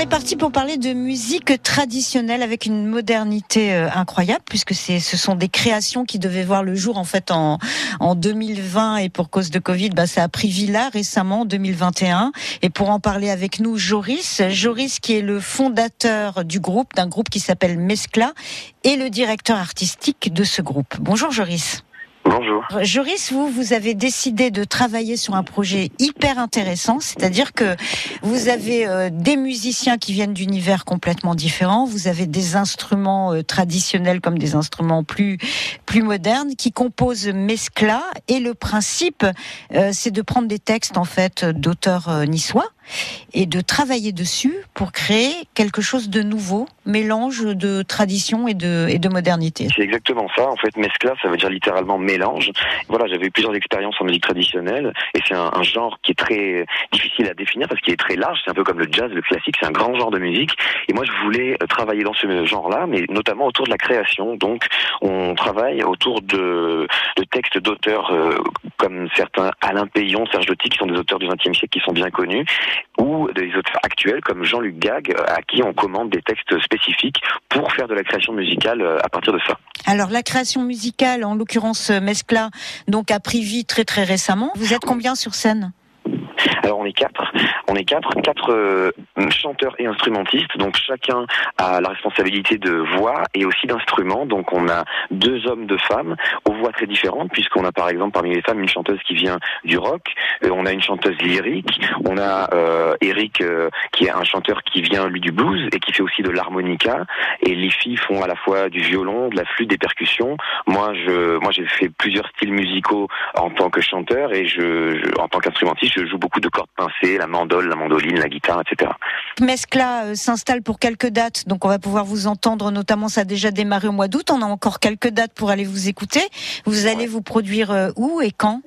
est parti pour parler de musique traditionnelle avec une modernité euh, incroyable puisque c'est ce sont des créations qui devaient voir le jour en fait en en 2020 et pour cause de Covid, bah, ça a pris vie là récemment en 2021 et pour en parler avec nous Joris, Joris qui est le fondateur du groupe d'un groupe qui s'appelle Mescla et le directeur artistique de ce groupe. Bonjour Joris. Bonjour. Joris, vous, vous avez décidé de travailler sur un projet hyper intéressant, c'est-à-dire que vous avez euh, des musiciens qui viennent d'univers complètement différents, vous avez des instruments euh, traditionnels comme des instruments plus plus modernes qui composent Mescla et le principe euh, c'est de prendre des textes en fait d'auteurs niçois et de travailler dessus pour créer quelque chose de nouveau, mélange de tradition et de, et de modernité. C'est exactement ça. En fait, mescla, ça veut dire littéralement mélange. Voilà, j'avais eu plusieurs expériences en musique traditionnelle et c'est un, genre qui est très difficile à définir parce qu'il est très large. C'est un peu comme le jazz, le classique. C'est un grand genre de musique. Et moi, je voulais travailler dans ce genre-là, mais notamment autour de la création. Donc, on travaille autour de, de textes d'auteurs euh, comme certains Alain Payon, Serge Doty, qui sont des auteurs du XXe siècle qui sont bien connus, ou des auteurs actuels comme Jean-Luc Gag, euh, à qui on commande des textes spécifiques pour faire de la création musicale euh, à partir de ça. Alors la création musicale, en l'occurrence euh, Mescla, donc a pris vie très très récemment. Vous êtes combien sur scène? Alors on est quatre, on est quatre, quatre euh, chanteurs et instrumentistes, donc chacun a la responsabilité de voix et aussi d'instruments. Donc on a deux hommes, deux femmes, aux voix très différentes, puisqu'on a par exemple parmi les femmes une chanteuse qui vient du rock, euh, on a une chanteuse lyrique, on a euh, Eric qui est un chanteur qui vient lui du blues et qui fait aussi de l'harmonica, et les filles font à la fois du violon, de la flûte, des percussions. Moi je, moi j'ai fait plusieurs styles musicaux en tant que chanteur et je, en tant qu'instrumentiste, je joue beaucoup de cordes pincées, la mandole, la mandoline, la guitare, etc. Mescla euh, s'installe pour quelques dates, donc on va pouvoir vous entendre, notamment ça a déjà démarré au mois d'août, on a encore quelques dates pour aller vous écouter. Vous allez vous produire euh, où et quand?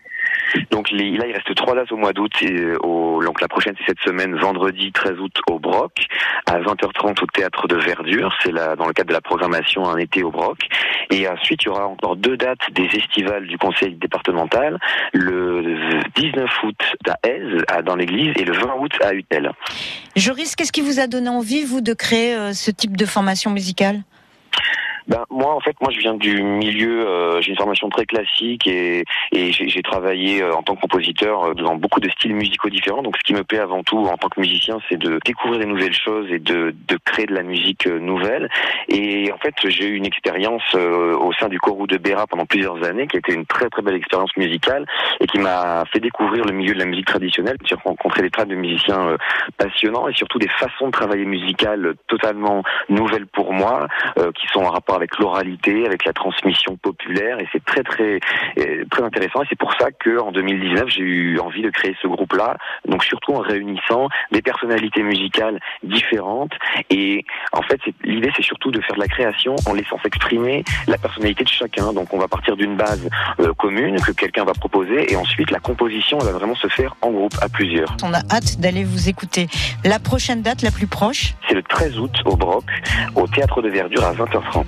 Donc là, il reste trois dates au mois d'août. Donc la prochaine, c'est cette semaine, vendredi 13 août au Broc, à 20h30 au Théâtre de Verdure. C'est là dans le cadre de la programmation Un été au Broc. Et ensuite, il y aura encore deux dates des festivals du Conseil départemental, le 19 août à Aise, dans l'église, et le 20 août à Utel. Joris, qu'est-ce qui vous a donné envie, vous, de créer euh, ce type de formation musicale? Ben, moi, en fait, moi, je viens du milieu. Euh, j'ai une formation très classique et, et j'ai travaillé euh, en tant que compositeur euh, dans beaucoup de styles musicaux différents. Donc, ce qui me plaît avant tout en tant que musicien, c'est de découvrir des nouvelles choses et de, de créer de la musique nouvelle. Et en fait, j'ai eu une expérience au sein du Corou de Béra pendant plusieurs années, qui a été une très très belle expérience musicale et qui m'a fait découvrir le milieu de la musique traditionnelle. J'ai rencontré des tas de musiciens passionnants et surtout des façons de travailler musicales totalement nouvelles pour moi, qui sont en rapport avec l'oralité, avec la transmission populaire, et c'est très très très intéressant. Et c'est pour ça que en 2019, j'ai eu envie de créer ce groupe-là. Donc surtout en réunissant des personnalités musicales différentes. Et en fait, l'idée, c'est surtout de faire de la création en laissant s'exprimer la personnalité de chacun. Donc on va partir d'une base euh, commune que quelqu'un va proposer, et ensuite la composition va vraiment se faire en groupe à plusieurs. On a hâte d'aller vous écouter. La prochaine date, la plus proche? C'est le 13 août au Broc, au Théâtre de Verdure à 20h30.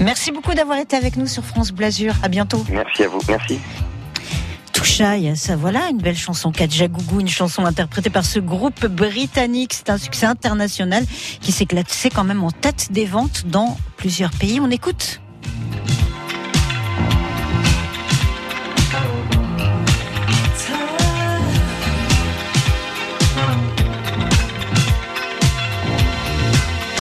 Merci beaucoup d'avoir été avec nous sur France Blasure. À bientôt. Merci à vous. Merci. Touchaille, ça voilà, une belle chanson Kajagougou, une chanson interprétée par ce groupe britannique. C'est un succès international qui s'est classé quand même en tête des ventes dans plusieurs pays. On écoute